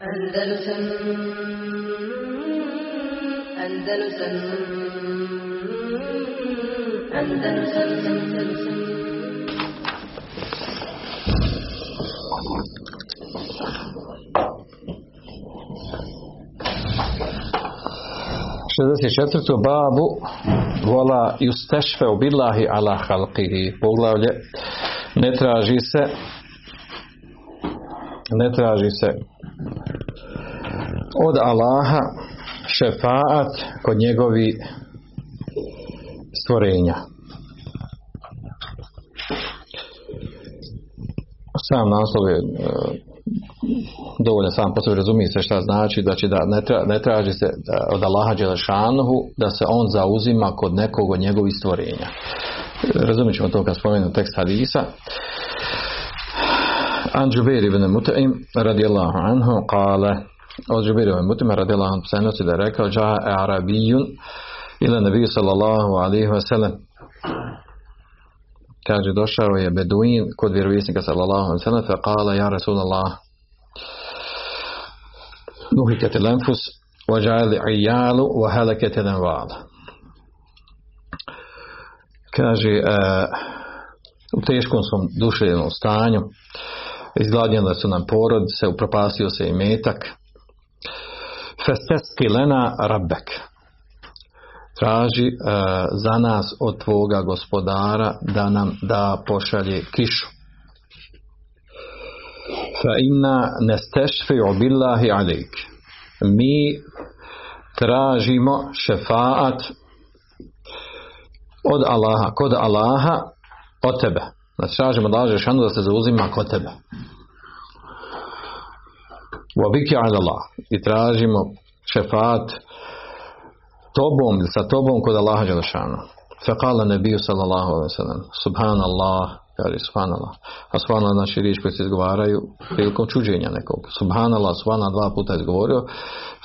Andalusam Andalusam Andalusam Andalusam 64. babu vola justešfe u billahi ala halqihi poglavlje ne traži se ne traži se od Allaha šefaat kod njegovi stvorenja sam naslov je dovoljno sam po sebi razumije se šta znači, znači da ne, tra, ne traži se od Allaha Đelešanuhu da se on zauzima kod nekog od njegovih stvorenja. Razumit ćemo to kad spomenu tekst hadisa. An ibn Mutaim radijallahu anhu kale od Džubiri ibn Mutima radila on prenosi da je rekao Dža e Arabijun ili Nabiju sallallahu alihi wasallam. Kaže došao je Beduin kod vjerovisnika sallallahu alihi wasallam fe kala ja Rasulallah nuhikati lenfus wa ijalu wa halakati lenvala. Kaže e, u teškom svom duševnom stanju izgladnjene su nam porodice, upropastio se i metak festeski lena rabbek traži uh, za nas od tvoga gospodara da nam da pošalje kišu fa inna nestešfi'u billahi alik mi tražimo šefaat od Allaha, kod Allaha od tebe. Znači tražimo da da se zauzima kod tebe. U abiki Allah. I tražimo šefaat tobom sa tobom kod Allaha Đelešanu. Fekala nebiju sallallahu alaihi sallam. Subhanallah. Kaže subhanallah. A subhanallah znači riječ koje se izgovaraju prilikom čuđenja nekog. Subhanallah, subhanallah dva puta izgovorio.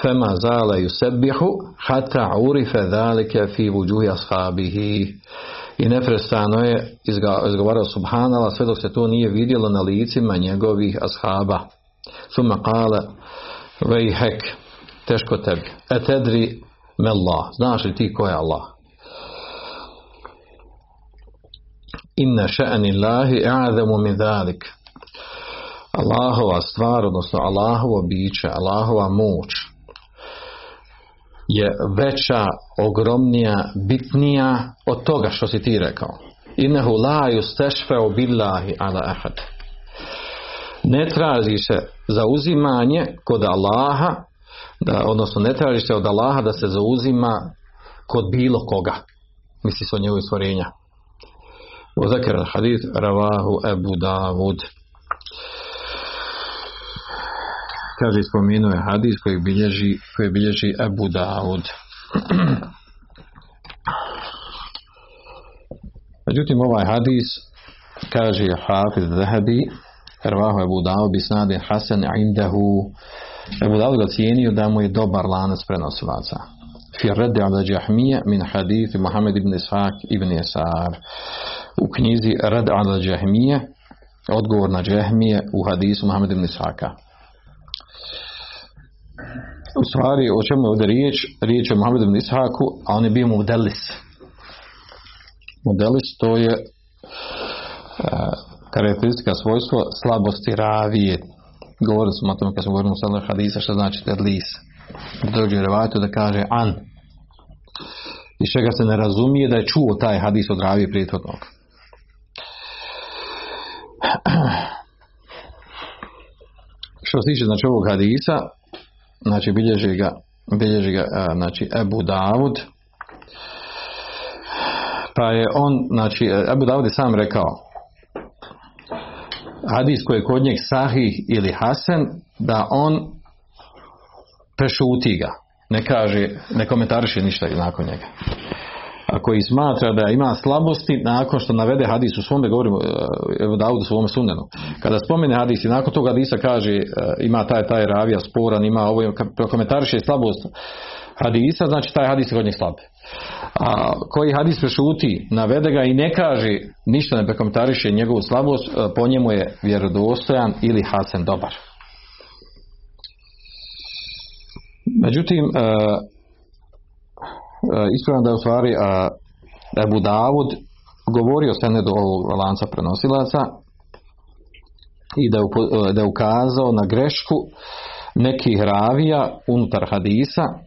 Fema zala yusebbihu hata urife dhalike fi vujuhi ashabihi. I neprestano je izgovarao subhanallah sve dok se to nije vidjelo na licima njegovih ashaba. Suma kale vejhek teško tebi. Etedri me Allah. Znaš li ti ko je Allah? Inna še'ani Allahi a'zamu min dhalik. Allahova stvar, odnosno Allahovo biće, Allahova moć je veća, ogromnija, bitnija od toga što si ti rekao. Innehu la yustashfa'u billahi ala ahad. Ne traži se zauzimanje kod Allaha, da, odnosno ne traži se od Allaha da se zauzima kod bilo koga. Misli se o njegovim stvorenja. Uzakir al-Hadid, ravahu Ebu Davud. Kaže, spomenuo je hadis koji bilježi, koji bilježi Ebu Davud. Međutim, ovaj hadis kaže Hafiz Zahabi Rvahu Abu Dawud bi snadin Hasan indahu Abu Dawud ga cijenio da mu je dobar lanac prenosilaca. Fi radi ala Jahmija min hadith Muhammed ibn Ishaq ibn Yasar. U knjizi Rad ala Jahmija odgovor na Jahmije u hadisu Muhammed ibn Ishaka. U stvari, o čemu je ovdje riječ? Riječ je o Muhammedu ibn Ishaku, a on je bio modelis. Modelis to je uh, karakteristika svojstvo slabosti ravije. Govorili smo o tome kad smo govorili o sadar hadisa što znači tedlis. Dođe revajtu da kaže an. Iz čega se ne razumije da je čuo taj hadis od ravije prijetvodnog. Što se tiče znači ovog hadisa, znači bilježi ga, bilježi ga znači Ebu Davud pa je on znači Ebu Davud je sam rekao hadis koji je kod njeg sahih ili hasen da on prešuti ga. Ne kaže, ne komentariše ništa nakon njega. A koji smatra da ima slabosti nakon što navede hadis u svome govorimo Evo u svome sunenu. Kada spomene hadis i nakon toga hadisa kaže ima taj taj ravija sporan ima ovo komentariše slabost hadisa znači taj hadis je slab. A koji hadis prešuti navede ga i ne kaže ništa ne prekomentariše njegovu slabost po njemu je vjerodostojan ili hasen dobar. Međutim, e, e, ispravno da je u stvari e, Ebu Davud govorio o senedu ovog lanca prenosilaca i da je, da je ukazao na grešku nekih ravija unutar hadisa e,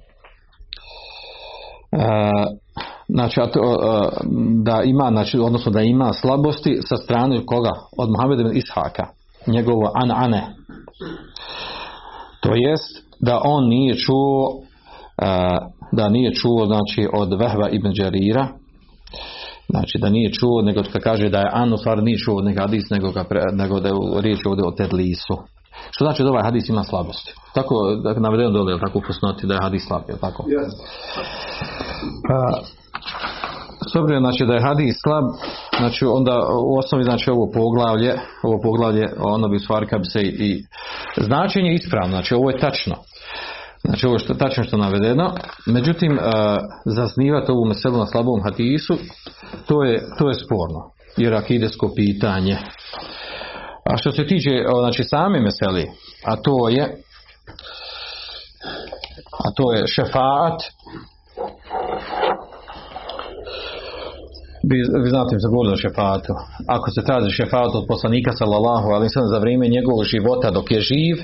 znači a to, e, da ima znači, odnosno da ima slabosti sa strane koga? Od Muhammeda Ishaka njegovo an ane to jest da on nije čuo e, da nije čuo znači od Vehva ibn Đarira znači da nije čuo nego kad kaže da je an u stvari nije čuo neki hadis nego, nego da je riječ ovdje o tedlisu što znači da ovaj hadis ima slabosti tako da je navedeno dole jel tako u fusnoti da je hadis slab jel tako pa, s obzirom znači da je hadis slab znači onda u osnovi znači ovo poglavlje ovo poglavlje ono bi stvari kad bi se i, značenje je ispravno znači ovo je tačno Znači ovo što tačno što je navedeno. Međutim, uh, zasnivati ovu meselu na slabom hadisu, to je, to je sporno. Jer akidesko pitanje. A što se tiče znači, same meseli, a to je a to je šefaat vi, vi znate mi se govorili o šefatu. Ako se traži šefat od poslanika sallallahu ali sam za vrijeme njegovog života dok je živ,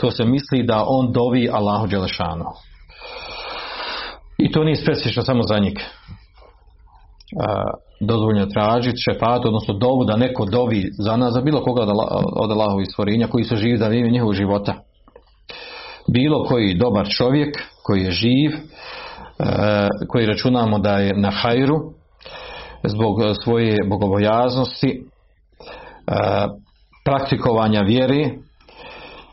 to se misli da on dovi Allahu Đelešanu. I to nije specifično samo za njeg. Dozvoljeno tražiti šefat, odnosno dovu da neko dovi za nas, za bilo koga od, Allahovih stvorenja koji su živi za vrijeme njegovog života. Bilo koji dobar čovjek koji je živ, koji računamo da je na hajru, zbog svoje bogobojaznosti, praktikovanja vjeri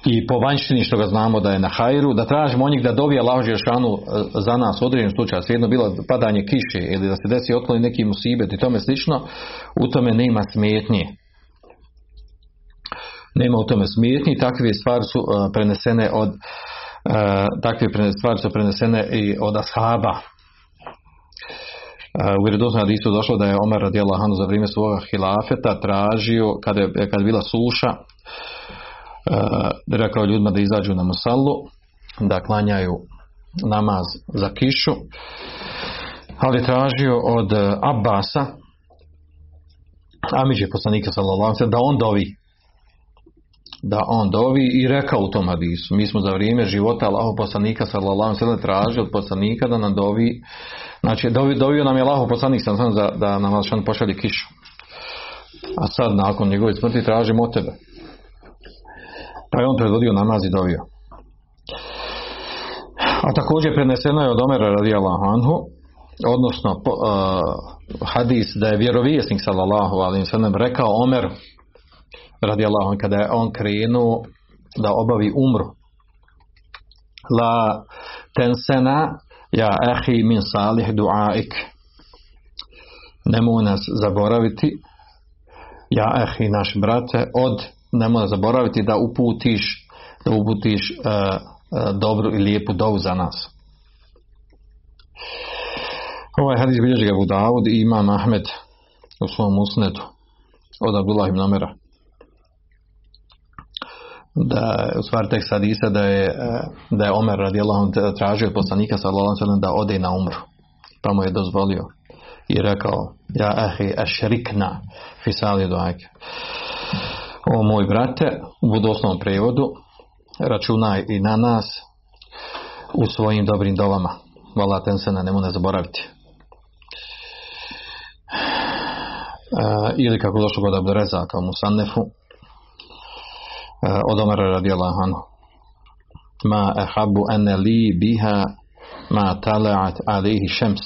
i po vanjštini što ga znamo da je na hajru, da tražimo od njih da dobije Allah Žešanu za nas u određenom slučaju, svejedno bilo padanje kiše ili da se desi otkloni neki musibet i tome slično, u tome nema smetnje. Nema u tome smetnje, takve stvari su prenesene od takve stvari su prenesene i od ashaba u vjerodostojnom hadisu došlo da je Omer radijallahu anhu za vrijeme svoga hilafeta tražio kada je, kada je bila suša uh, rekao ljudima da izađu na musallu da klanjaju namaz za kišu ali tražio od Abbasa Amiđe poslanika sallallahu da on dovi da on dovi i rekao u tom hadisu mi smo za vrijeme života Allahov poslanika sallallahu alejhi tražio od poslanika da nam dovi Znači, dovio nam je Allahu poslanik sam da, da nam Alšan pošalje kišu. A sad, nakon njegove smrti, tražimo od tebe. Pa je on predvodio namaz i dovio. A također preneseno je od Omera radijallahu anhu, odnosno uh, hadis da je vjerovijesnik sallallahu alim sallam rekao Omer radijallahu kada je on krenuo da obavi umru la tensena Ja ahi min salih duaik. Nemoj nas zaboraviti. Ja ahi naš brate od nemoj zaboraviti da uputiš da uputiš uh, uh, dobru i lijepu dovu za nas. Ovaj hadis bilježi ga Budavud i Imam Ahmed u svom usnetu od Abdullah ibn Amera da u stvari tekst hadisa da je da je Omer radijallahu tražio od poslanika sallallahu alejhi da ode na umru pa mu je dozvolio i rekao ja ahi ashrikna fi sali duake o moj brate u budosnom prevodu računaj i na nas u svojim dobrim dovama. Vala tensena nemu ne zaboraviti. Uh, ili kako došlo kod Abdureza kao Musannefu od Omara radijallahu anhu. Ma ahabu ene li biha ma tala'at alihi šems.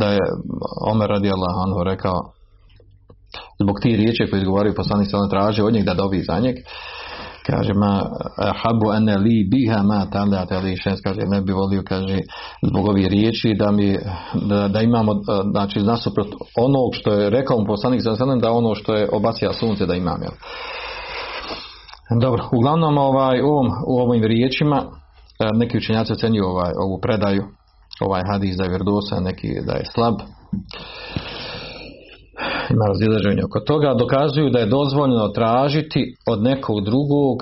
Da je Omer radijallahu anhu rekao zbog ti riječi koje izgovaraju poslanik on traži od njeg da dobi za njeg. Kaže ma habu ene li biha ma šems kaže ne bi volio kaže zbog ovih riječi da mi da, da imamo znači nasuprot onog što je rekao mu poslanik sa da ono što je obacija sunce da imam jel? dobro uglavnom ovaj u, ovom, u ovim riječima neki učenjaci ocenjuju ovaj, ovu predaju ovaj hadis da je vjerdosan neki da je slab ima razilaženje oko toga dokazuju da je dozvoljeno tražiti od nekog drugog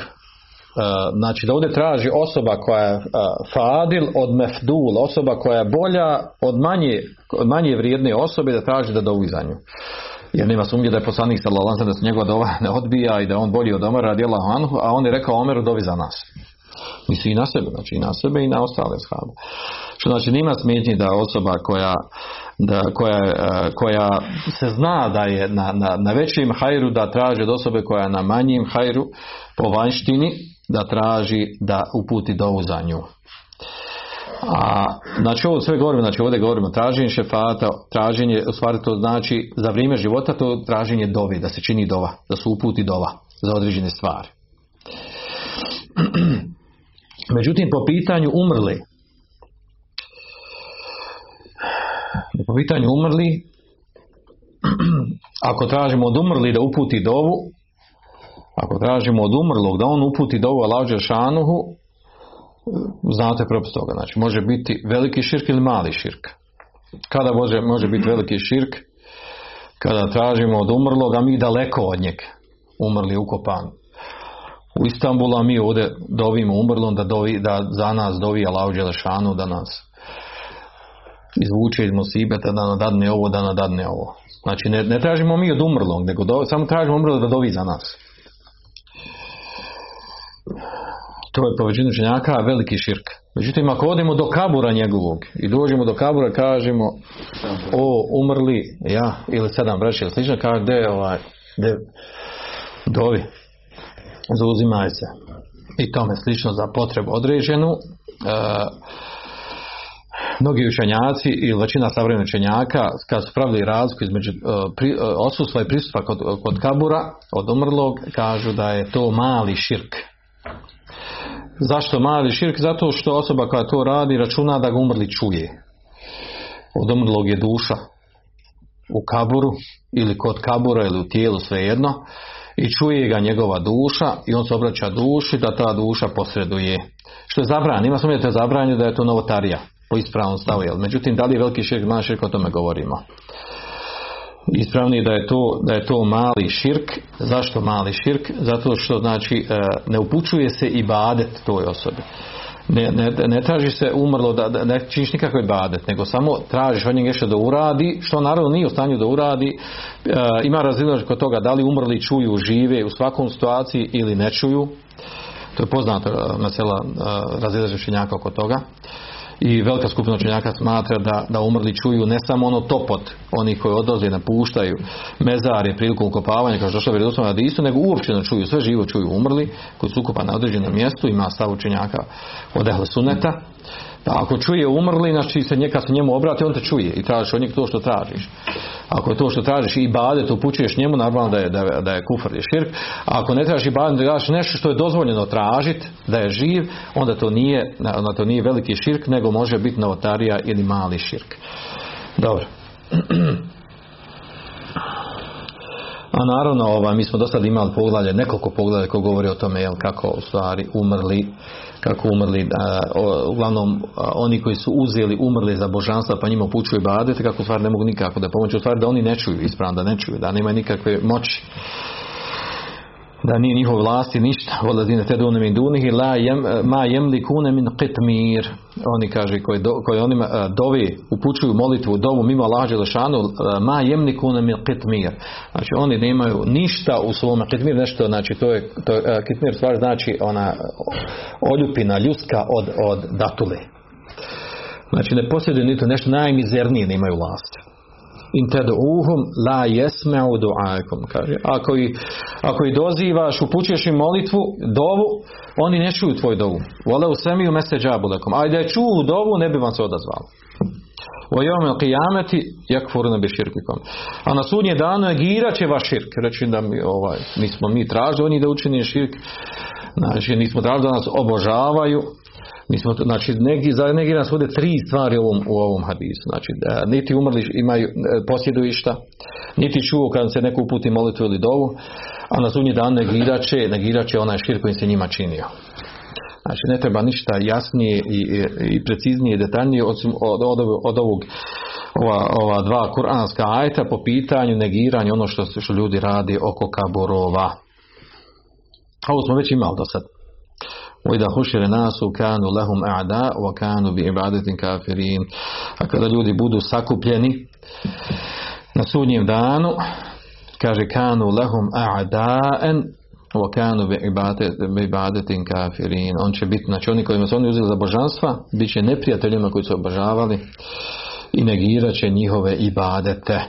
znači da ovdje traži osoba koja je fadil od mefdul, osoba koja je bolja od manje, manje vrijedne osobe da traži da dovi za nju. Jer nema sumnje da je poslanik sallallahu da se njegova dova ne odbija i da on bolji od Omara radijallahu anhu, a on je rekao Omeru dovi za nas. Misli i na sebe, znači i na sebe i na ostale shabe. Što znači nima smetnji da osoba koja, da, koja, koja se zna da je na, na, na većim hajru da traži od osobe koja je na manjim hajru po vanjštini da traži da uputi dovu za nju. A znači ovo sve govorimo, znači ovdje govorimo traženje šefata, traženje, u stvari to znači za vrijeme života to traženje dovi, da se čini dova, da se uputi dova za određene stvari. Međutim, po pitanju umrli, po pitanju umrli, ako tražimo od umrli da uputi dovu, ako tražimo od umrlog da on uputi dovu Alauđe Šanuhu, znate propis toga. Znači, može biti veliki širk ili mali širk. Kada može, može biti veliki širk? Kada tražimo od umrlog, a mi daleko od njeg. Umrli ukopan. U Istanbulu, a mi ovdje dovimo umrlom da, dovi, da za nas dovi Allah Đelešanu, da nas izvuče iz musibeta, da nam dadne ovo, da nam dadne ovo. Znači, ne, ne tražimo mi od umrlog, nego do, samo tražimo umrlog da dovi za nas. to je po većinu učenjaka veliki širk. Međutim, ako odemo do kabura njegovog i dođemo do kabura, kažemo o umrli, ja, ili sedam braća ili slično, kaže gdje je ovaj, gdje dovi, zauzimaj se. I tome slično za potrebu određenu. E, mnogi učenjaci ili većina savremenih učenjaka kad su pravili razliku između e, e, osustva i pristupa kod, kod kabura od umrlog kažu da je to mali širk Zašto mali širk? Zato što osoba koja to radi računa da ga umrli čuje. Od umrlog je duša u kaburu ili kod kabura ili u tijelu svejedno i čuje ga njegova duša i on se obraća duši da ta duša posreduje. Što je zabranjeno, ima sam je to zabranjeno da je to novotarija po ispravnom stavu. Međutim, da li je veliki širk, mali širk, o tome govorimo ispravniji da je to da je to mali širk zašto mali širk zato što znači e, ne upućuje se i badet toj osobi ne, ne, ne traži se umrlo da, da ne činiš nikakve badet nego samo tražiš od njega što da uradi što naravno nije u stanju da uradi. E, ima razilaž kod toga da li umrli čuju žive u svakom situaciji ili ne čuju. To je poznato e, na cela razilaž oko toga i velika skupina učenjaka smatra da, da umrli čuju ne samo ono topot oni koji odlaze napuštaju. Mezare prilikom ukopavanja kao što je da isto nego uopće ne čuju. Sve živo čuju umrli koji su ukopani na određenom mjestu. Ima stav učenjaka od ehle suneta da ako čuje umrli, znači se njeka se njemu obrati, on te čuje i tražiš od njeg to što tražiš. Ako je to što tražiš i badet upućuješ njemu, naravno da je, da je, da je kufr i širk. A ako ne tražiš badet, da tražiš nešto što je dozvoljeno tražiti, da je živ, onda to nije, onda to nije veliki širk, nego može biti novotarija ili mali širk. Dobro. A naravno, ovaj, mi smo do sada imali poglavlje, nekoliko poglavlja koji govori o tome jel, kako u stvari umrli, kako umrli, a, uglavnom oni koji su uzeli umrli za božanstva pa njima upućuju badete, kako u stvari ne mogu nikako da pomoću, u stvari da oni ne čuju ispravno, da ne čuju, da nemaju nikakve moći da nije njihov vlasti ništa. Odlazine te dune min dunihi la jem, ma kune min qitmir. Oni kaže koji, do, koji onima dovi upućuju molitvu dovu mimo Allah Đelešanu uh, ma kune min qitmir. Znači oni nemaju ništa u svom qitmir nešto znači to je to, qitmir stvar znači ona oljupina ljuska od, od datule. Znači ne posjeduju ni to nešto najmizernije nemaju vlasti in tad'uhum la yasma'u du'akum kaže. Ako i ako i dozivaš upućuješ im molitvu dovu oni ne čuju tvoj dovu. Wala usamiu mastajabu lakum. Ajde da čuju dovu ne bi vam se odazvali wa yawm al-qiyamati yakfuruna bi shirkikum. A na sudnje danu negiraće vaš širk. Reći da mi ovaj mi smo mi tražili oni da učini širk. Znači nismo tražili da nas obožavaju mi smo, znači, neki, za neki nas ovdje tri stvari u ovom, u ovom hadisu. Znači, niti umrli imaju, e, posjeduju išta, niti čuo kad se neko uputi molitvu ili dovu, a na sunji dan negiraće, negiraće onaj šir koji se njima činio. Znači, ne treba ništa jasnije i, i, i preciznije, detaljnije od, od, od, od ovog ova, ova dva kuranska ajta po pitanju negiranja ono što, što ljudi radi oko kaborova. Ovo smo već imali do sad. وإذا حشر الناس كانوا لهم أعداء وكانوا بعبادة كافرين a kada ljudi budu sakupljeni na sudnjem danu kaže kanu lahum a'da'en wa kanu bi ibadetin kafirin on će biti znači oni kojima su oni uzeli za božanstva bit će neprijateljima koji su obožavali i negirat će njihove ibadete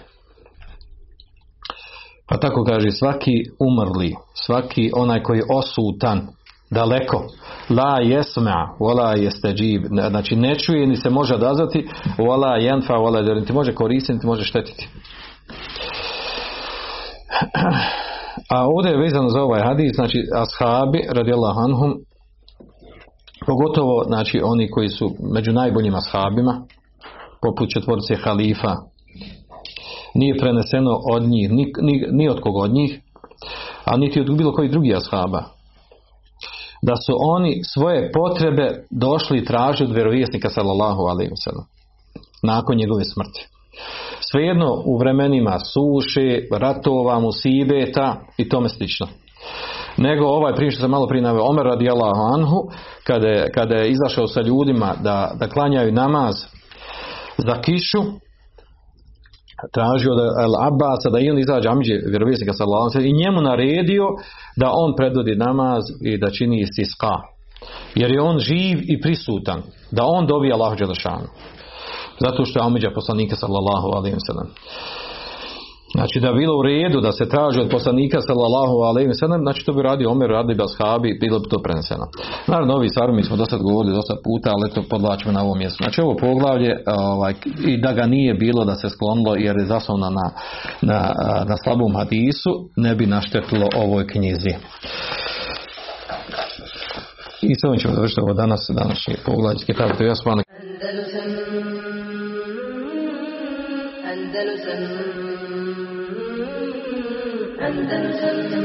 pa tako kaže svaki umrli svaki onaj koji je osutan daleko. La jesma wala jesteđib znači ne čuje ni se može odazvati wala jenfa wala niti može koristiti niti može štetiti. A ovdje je vezano za ovaj hadis znači ashabi radijallahu anhum pogotovo znači oni koji su među najboljim ashabima poput četvorce halifa nije preneseno od njih ni, ni, ni od kog od njih a niti od bilo koji drugi ashaba da su oni svoje potrebe došli i tražili od vjerovjesnika sallallahu alaihi wasallam nakon njegove smrti. Svejedno u vremenima suše, ratova, musibeta i tome slično. Nego ovaj primjer što sam malo prije Omer radijallahu anhu, kada je, kada je izašao sa ljudima da, da klanjaju namaz za kišu, tražio da El Abbasa da i on izađe Amidže vjerovjesnika sallallahu i njemu naredio da on predvodi namaz i da čini istisqa. Jer je on živ i prisutan. Da on dobije Allah Đelešanu. Zato što je Amidža poslanika sallallahu alaihi sallam. Znači da je bilo u redu da se traži od poslanika sallallahu alejhi ve sellem, znači to bi radio Omer, radi Bashabi, bilo bi to preneseno. Naravno, ovi stvari mi smo dosta govorili dosta puta, ali to podlačimo na ovom mjestu. Znači ovo poglavlje ovaj, i da ga nije bilo da se sklonilo jer je zasnovno na, na, na slabom hadisu, ne bi naštetilo ovoj knjizi. I s ovim ćemo završiti ovo danas, današnji poglavlje Kitab. Andalusam Andalusam Andalusam Andalusam